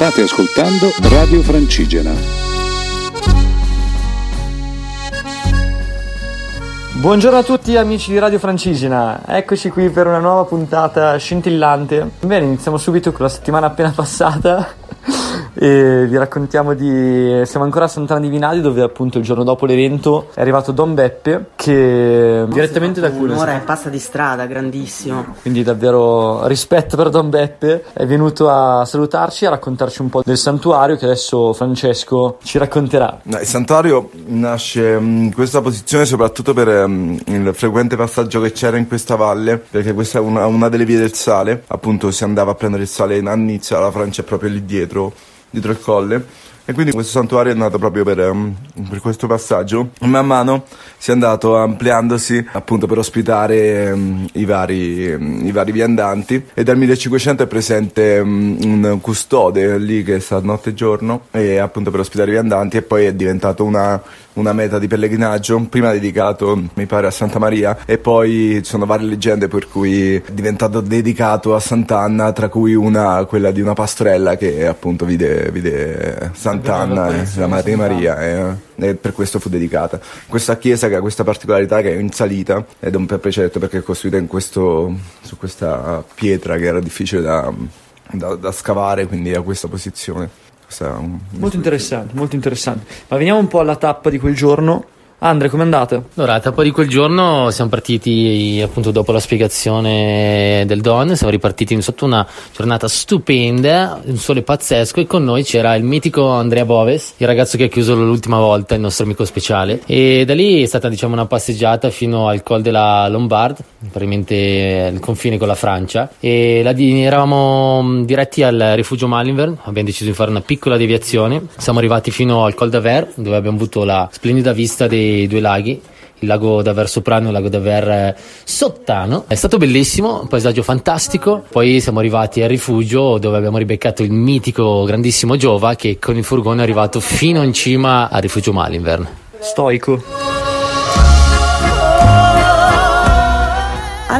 State ascoltando Radio Francigena. Buongiorno a tutti amici di Radio Francigena, eccoci qui per una nuova puntata scintillante. Bene, iniziamo subito con la settimana appena passata e vi raccontiamo di... siamo ancora a Sant'Anna di Vinali dove appunto il giorno dopo l'evento è arrivato Don Beppe che direttamente da Cuneo un'ora e passa di strada, grandissimo. quindi davvero rispetto per Don Beppe. È venuto a salutarci e a raccontarci un po' del santuario che adesso Francesco ci racconterà. No, Il santuario nasce mm, in questa posizione soprattutto per mm, il frequente passaggio che c'era in questa valle, perché questa è una, una delle vie del sale, appunto si andava a prendere il sale in Annizia, la Francia è proprio lì dietro, dietro il colle. E quindi questo santuario è nato proprio per, mm, per questo passaggio. Man mano si è andato ampliandosi appunto per ospitare mm, i, vari, mm, i vari viandanti. E dal 1500 è presente un custode lì che sta notte e giorno e appunto per ospitare i viandanti e poi è diventato una, una meta di pellegrinaggio, prima dedicato mi pare a Santa Maria e poi ci sono varie leggende per cui è diventato dedicato a Sant'Anna, tra cui una, quella di una pastorella che appunto vide, vide Sant'Anna, eh, la Madre Maria, e, e per questo fu dedicata. Questa chiesa che ha questa particolarità che è in salita ed è un bel precetto perché è costruita in questo, su questa pietra che era difficile da, da- da scavare, quindi ha questa posizione. È un- molto interessante molto interessante. Ma veniamo un po' alla tappa di quel giorno. Andre com'è andata? Allora, a tappa di quel giorno siamo partiti appunto dopo la spiegazione del Don, siamo ripartiti sotto una giornata stupenda, un sole pazzesco e con noi c'era il mitico Andrea Boves, il ragazzo che ha chiuso l'ultima volta, il nostro amico speciale. E da lì è stata diciamo una passeggiata fino al Col della Lombard, praticamente il confine con la Francia e là di- eravamo mh, diretti al rifugio Malinvern, abbiamo deciso di fare una piccola deviazione, siamo arrivati fino al Col d'Aver dove abbiamo avuto la splendida vista dei due laghi il lago d'Aver Soprano e il lago d'Aver eh, Sottano. È stato bellissimo, un paesaggio fantastico. Poi siamo arrivati al rifugio dove abbiamo ribeccato il mitico grandissimo Giova che con il furgone è arrivato fino in cima al rifugio Malinvern. stoico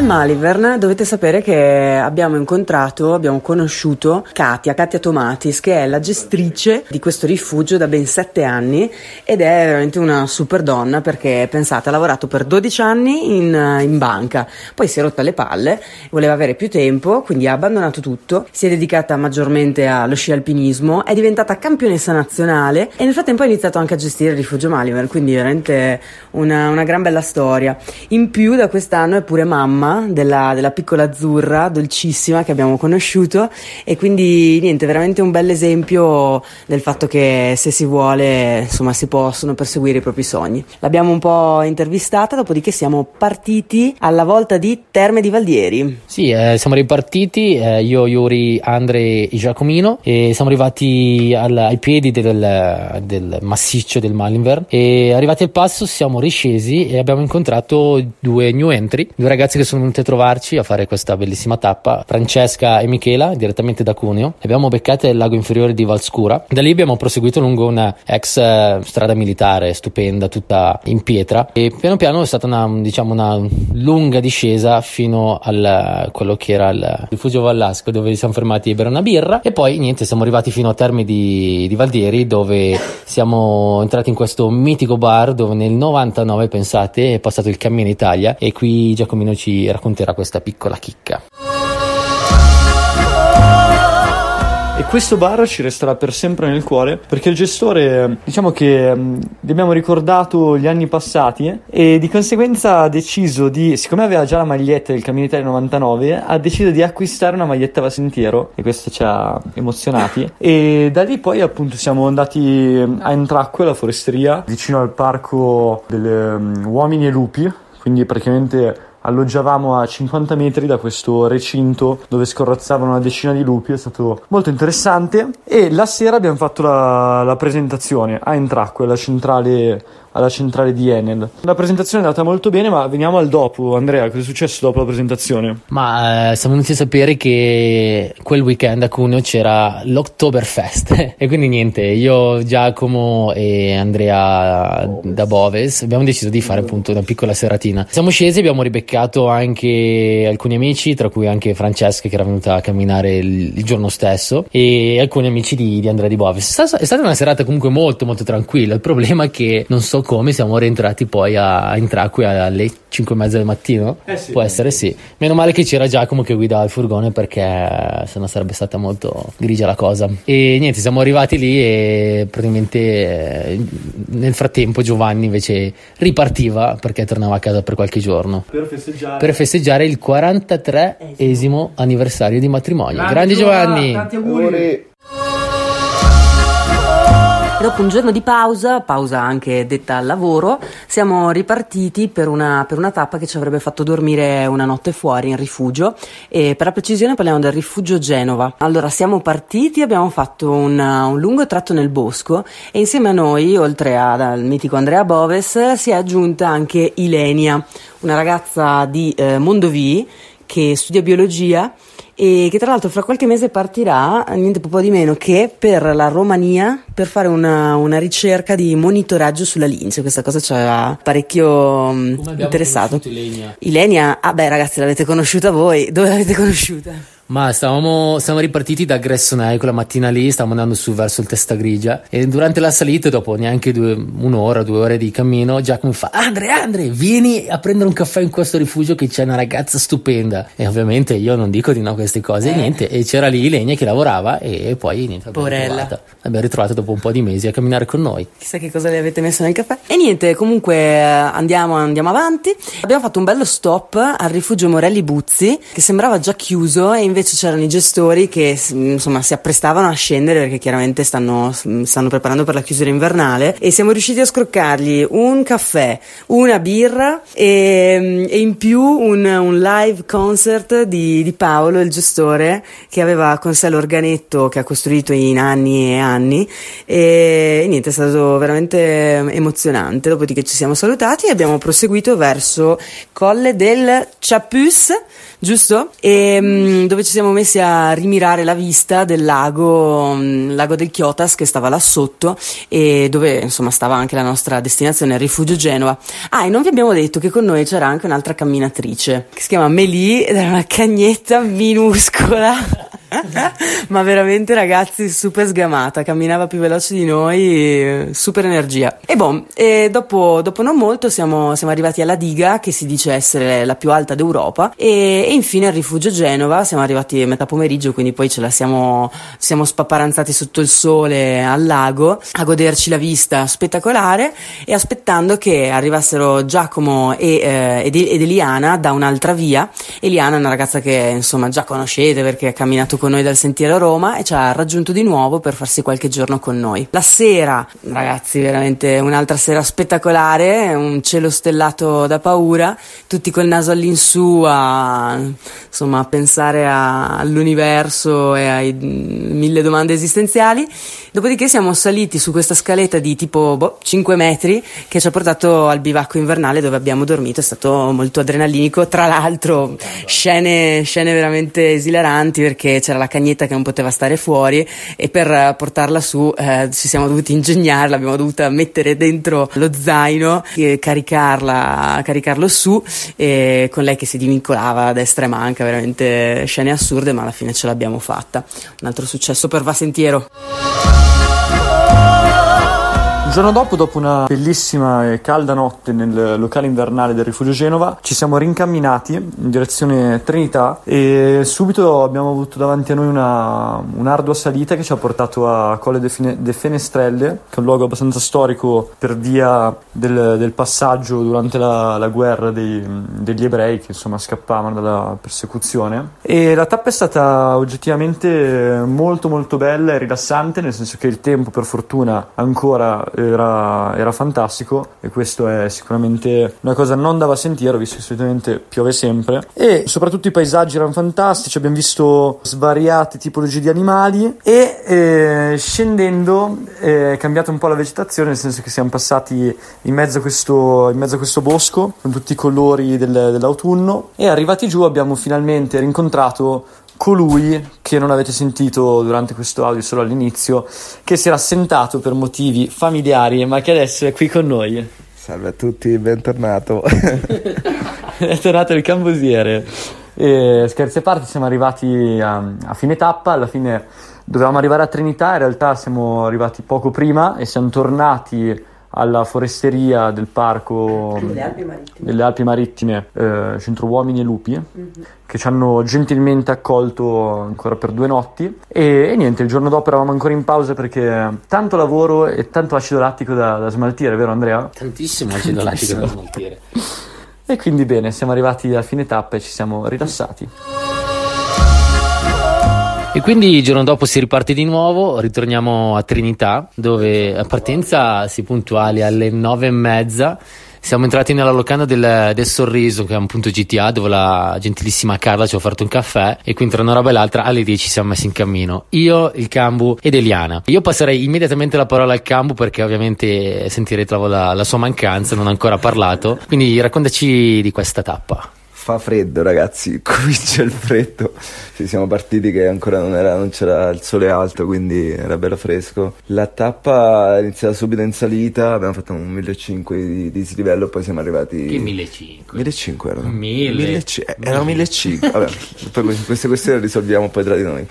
Al Malivern dovete sapere che abbiamo incontrato, abbiamo conosciuto Katia, Katia Tomatis, che è la gestrice di questo rifugio da ben sette anni ed è veramente una super donna perché pensate ha lavorato per 12 anni in, in banca, poi si è rotta le palle, voleva avere più tempo, quindi ha abbandonato tutto, si è dedicata maggiormente allo sci alpinismo, è diventata campionessa nazionale e nel frattempo ha iniziato anche a gestire il rifugio Malivern, quindi veramente una, una gran bella storia. In più da quest'anno è pure mamma della, della piccola azzurra, dolcissima, che abbiamo conosciuto e quindi niente, veramente un bel esempio del fatto che se si vuole, insomma, si possono perseguire i propri sogni. L'abbiamo un po' intervistata, dopodiché siamo partiti alla volta di Terme di Valdieri. Sì, eh, siamo ripartiti, eh, io, Iuri, Andre e Giacomino, e siamo arrivati al- ai piedi del, del massiccio del Malinvern e arrivati al passo siamo riscesi e abbiamo incontrato due new entry, due ragazzi che sono venuti a trovarci a fare questa bellissima tappa, Francesca e Michela, direttamente da Cuneo. Abbiamo beccate al lago inferiore di Valscura. Da lì abbiamo proseguito lungo una ex eh, strada militare stupenda, tutta in pietra e piano piano è stata una, diciamo, una lunga discesa fino a quello che era il rifugio Vallasco dove ci siamo fermati a bere una birra e poi niente siamo arrivati fino a Termi di, di Valdieri dove siamo entrati in questo mitico bar dove nel 99 pensate è passato il cammino Italia e qui Giacomino ci racconterà questa piccola chicca. E questo bar ci resterà per sempre nel cuore perché il gestore, diciamo che gli abbiamo ricordato gli anni passati e di conseguenza ha deciso di, siccome aveva già la maglietta del Cammino Italia 99, ha deciso di acquistare una maglietta va sentiero e questo ci ha emozionati. E da lì poi appunto siamo andati a Entracque, la foresteria, vicino al parco delle um, Uomini e Lupi, quindi praticamente alloggiavamo a 50 metri da questo recinto dove scorrazzavano una decina di lupi, è stato molto interessante. E la sera abbiamo fatto la, la presentazione a Entracque, la centrale alla centrale di Enel. La presentazione è andata molto bene, ma veniamo al dopo. Andrea, cosa è successo dopo la presentazione? Ma eh, siamo venuti a sapere che quel weekend a Cuneo c'era l'Oktoberfest e quindi niente, io, Giacomo e Andrea da Boves abbiamo deciso di fare appunto una piccola seratina. Siamo scesi, abbiamo ribeccato anche alcuni amici, tra cui anche Francesca che era venuta a camminare il, il giorno stesso e alcuni amici di, di Andrea di Boves. È stata una serata comunque molto molto tranquilla, il problema è che non so come siamo rientrati poi a, in Tracqui alle 5 e mezza del mattino. Eh sì. Può essere sì. Meno male che c'era Giacomo che guidava il furgone perché sennò sarebbe stata molto grigia la cosa. E niente, siamo arrivati lì e praticamente eh, nel frattempo Giovanni invece ripartiva perché tornava a casa per qualche giorno Per festeggiare. per festeggiare il 43esimo anniversario di matrimonio. Grande Giovanni! Tanti auguri. Dopo un giorno di pausa, pausa anche detta al lavoro, siamo ripartiti per una, per una tappa che ci avrebbe fatto dormire una notte fuori in rifugio e per la precisione parliamo del rifugio Genova. Allora siamo partiti, abbiamo fatto un, un lungo tratto nel bosco e insieme a noi, oltre al mitico Andrea Boves, si è aggiunta anche Ilenia, una ragazza di eh, Mondovì che studia biologia e che tra l'altro fra qualche mese partirà, niente po' di meno che per la Romania per fare una, una ricerca di monitoraggio sulla lince. Questa cosa ci aveva parecchio mm, interessato. Ilenia, ah beh ragazzi l'avete conosciuta voi, dove l'avete conosciuta? Ma stavamo, siamo ripartiti da Gressonei quella mattina lì, stavamo andando su verso il Testa Grigia e durante la salita, dopo neanche due, un'ora, due ore di cammino, Giacomo fa Andre, Andre, vieni a prendere un caffè in questo rifugio che c'è una ragazza stupenda. E ovviamente io non dico di no a queste cose, e niente, e c'era lì Legna che lavorava e poi niente, l'abbiamo Porella. ritrovata. L'abbiamo ritrovata dopo un po' di mesi a camminare con noi. Chissà che cosa le avete messo nel caffè. E niente, comunque eh, andiamo, andiamo avanti. Abbiamo fatto un bello stop al rifugio Morelli Buzzi, che sembrava già chiuso, e invece c'erano i gestori che insomma si apprestavano a scendere perché chiaramente stanno, stanno preparando per la chiusura invernale. E siamo riusciti a scroccargli un caffè, una birra e, e in più un, un live concert di, di Paolo, il gestore, che aveva con sé l'organetto che ha costruito in anni e anni. E, niente, è stato veramente emozionante. Dopodiché ci siamo salutati e abbiamo proseguito verso Colle del Chapus, giusto? E, mm, dove ci siamo messi a rimirare la vista del lago, mm, lago del Chiotas che stava là sotto e dove insomma stava anche la nostra destinazione, il rifugio Genova. Ah, e non vi abbiamo detto che con noi c'era anche un'altra camminatrice che si chiama Melì ed era una cagnetta minuscola. Ma veramente ragazzi super sgamata, camminava più veloce di noi, eh, super energia. E boh, e dopo, dopo non molto siamo, siamo arrivati alla diga che si dice essere la più alta d'Europa e, e infine al rifugio Genova, siamo arrivati a metà pomeriggio quindi poi ce la siamo, siamo spaparanzati sotto il sole al lago a goderci la vista spettacolare e aspettando che arrivassero Giacomo e, eh, ed, ed Eliana da un'altra via. Eliana è una ragazza che insomma già conoscete perché ha camminato con noi dal sentiero Roma e ci ha raggiunto di nuovo per farsi qualche giorno con noi. La sera, ragazzi, veramente un'altra sera spettacolare, un cielo stellato da paura, tutti col naso all'insù a, insomma, a pensare a- all'universo e ai mille domande esistenziali. Dopodiché siamo saliti su questa scaletta di tipo boh, 5 metri che ci ha portato al bivacco invernale dove abbiamo dormito. È stato molto adrenalinico. Tra l'altro, scene, scene veramente esilaranti perché c'era la cagnetta che non poteva stare fuori e per eh, portarla su eh, ci siamo dovuti ingegnare, l'abbiamo dovuta mettere dentro lo zaino caricarla, caricarlo su e con lei che si divincolava a destra e manca, veramente scene assurde, ma alla fine ce l'abbiamo fatta. Un altro successo per Va Sentiero. Il giorno dopo, dopo una bellissima e calda notte nel locale invernale del rifugio Genova, ci siamo rincamminati in direzione Trinità e subito abbiamo avuto davanti a noi una, un'ardua salita che ci ha portato a Colle de, Fenestrelle, che è un luogo abbastanza storico per via del, del passaggio durante la, la guerra dei- degli ebrei che insomma scappavano dalla persecuzione. E la tappa è stata oggettivamente molto molto bella e rilassante, nel senso che il tempo per fortuna ancora era, era fantastico e questo è sicuramente una cosa non da sentire, visto che solitamente piove sempre. E soprattutto i paesaggi erano fantastici, abbiamo visto svariate tipologie di animali e eh, scendendo è cambiata un po' la vegetazione, nel senso che siamo passati in mezzo a questo, mezzo a questo bosco con tutti i colori del, dell'autunno. E arrivati giù abbiamo finalmente rincontrato colui che non avete sentito durante questo audio solo all'inizio, che si era assentato per motivi familiari, ma che adesso è qui con noi. Salve a tutti, bentornato. è tornato il cambosiere. E, scherzi a parte, siamo arrivati a, a fine tappa, alla fine dovevamo arrivare a Trinità, in realtà siamo arrivati poco prima e siamo tornati alla foresteria del parco delle Alpi Marittime, delle Alpi Marittime eh, Centro Uomini e Lupi mm-hmm. che ci hanno gentilmente accolto ancora per due notti. E, e, niente il giorno dopo eravamo ancora in pausa perché tanto lavoro e tanto acido lattico da, da smaltire vero Andrea? tantissimo acido lattico da smaltire. E quindi bene siamo arrivati a fine tappa e ci siamo rilassati e quindi il giorno dopo si riparte di nuovo, ritorniamo a Trinità, dove a partenza si puntuali alle nove e mezza. Siamo entrati nella locanda del, del, Sorriso, che è un punto GTA, dove la gentilissima Carla ci ha offerto un caffè. E quindi tra una roba e l'altra, alle 10 siamo messi in cammino. Io, il Cambu ed Eliana. Io passerei immediatamente la parola al Cambu, perché ovviamente sentirete la, la sua mancanza, non ha ancora parlato. Quindi raccontaci di questa tappa. Fa freddo ragazzi, comincia il freddo. Sì, siamo partiti che ancora non, era, non, c'era il sole alto, quindi era bello fresco. La tappa è iniziata subito in salita, abbiamo fatto un 1500 di, di dislivello, poi siamo arrivati... Che 1500? 1500 erano. 1000? 1500, eh, erano 1500. Vabbè, poi queste questioni le risolviamo poi tra di noi.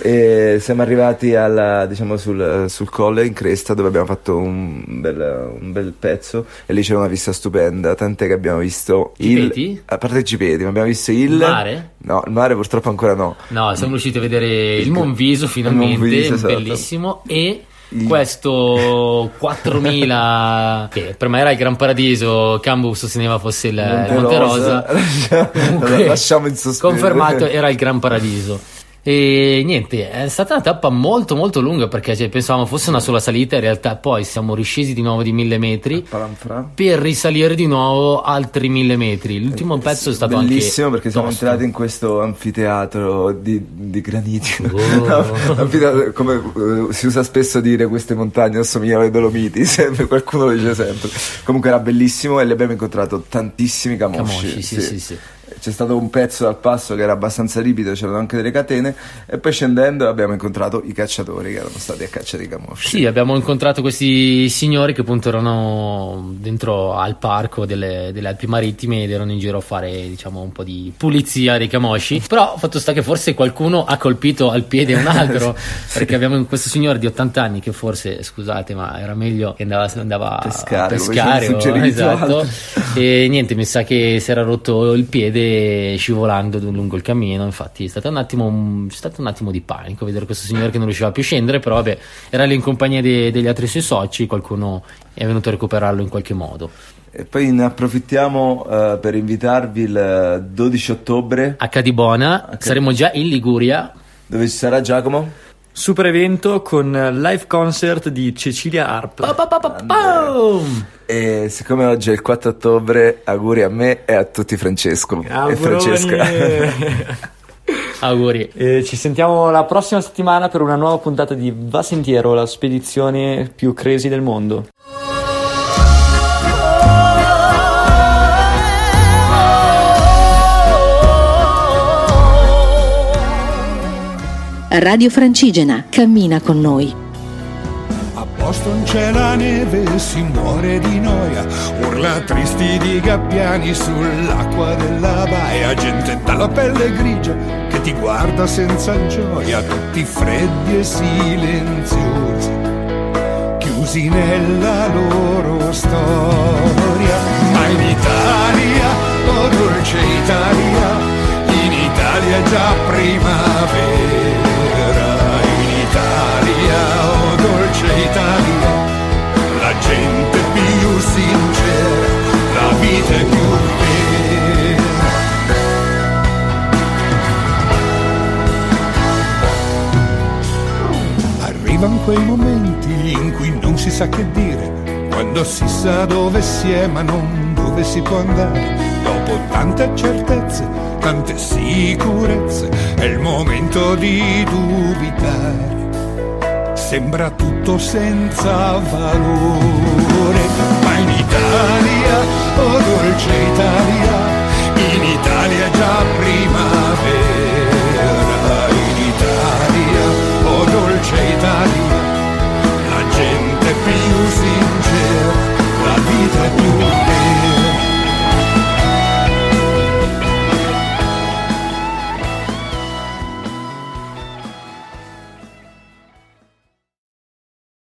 E siamo arrivati alla, diciamo, sul, sul colle in cresta dove abbiamo fatto un bel, un bel pezzo e lì c'era una vista stupenda, tant'è che abbiamo visto... Il, a parte Cipeti, ma abbiamo visto il... il mare? No, il mare purtroppo ancora no. No, siamo riusciti a vedere il, il Monviso finalmente, Monviso, esatto. bellissimo, e questo 4000 che per me era il Gran Paradiso Cambu sosteneva fosse il Monte, Monte Rosa, Rosa. Comunque, lasciamo in sospiro confermato era il Gran Paradiso e niente, è stata una tappa molto molto lunga perché cioè, pensavamo fosse una sola salita, in realtà poi siamo riscesi di nuovo di mille metri per risalire di nuovo altri mille metri. L'ultimo eh, pezzo è stato bellissimo anche perché siamo tosto. entrati in questo anfiteatro di, di graniti. Oh. come uh, si usa spesso dire queste montagne assomigliano ai Dolomiti, sempre, qualcuno lo dice sempre. Comunque era bellissimo e li abbiamo incontrato tantissimi camosci. Camosci, sì. sì, sì c'è stato un pezzo dal passo che era abbastanza ripido, c'erano anche delle catene e poi scendendo abbiamo incontrato i cacciatori che erano stati a caccia di camosci. Sì, abbiamo incontrato questi signori che appunto erano dentro al parco delle, delle Alpi Marittime ed erano in giro a fare diciamo un po' di pulizia dei camosci, però fatto sta che forse qualcuno ha colpito al piede un altro sì. perché abbiamo questo signore di 80 anni che forse, scusate, ma era meglio che andava, andava pescare, a pescare, o, esatto, e niente, mi sa che si era rotto il piede scivolando lungo il cammino. Infatti, è stato un attimo, è stato un attimo di panico vedere questo signore che non riusciva più a scendere. Però, vabbè, era lì in compagnia de, degli altri suoi soci. Qualcuno è venuto a recuperarlo in qualche modo. E poi ne approfittiamo uh, per invitarvi il 12 ottobre a Cadibona. A Cad- saremo già in Liguria. Dove ci sarà Giacomo? Super evento con live concert di Cecilia Harp. Pa, pa, pa, e siccome oggi è il 4 ottobre, auguri a me e a tutti Francesco Auguroni. e Francesca. auguri. E ci sentiamo la prossima settimana per una nuova puntata di Va Sentiero, la spedizione più crazy del mondo. Radio Francigena, cammina con noi. A Boston c'è la neve, si muore di noia, urla tristi di gabbiani sull'acqua della baia, gente dalla pelle grigia che ti guarda senza gioia, tutti freddi e silenziosi, chiusi nella loro storia. Ma in Italia, oh dolce Italia, in Italia già primavera. Italia, la gente più sincera, la vita è più vera. arrivano quei momenti in cui non si sa che dire, quando si sa dove si è ma non dove si può andare. Dopo tante certezze, tante sicurezze, è il momento di dubitare. Sembra tutto senza valore,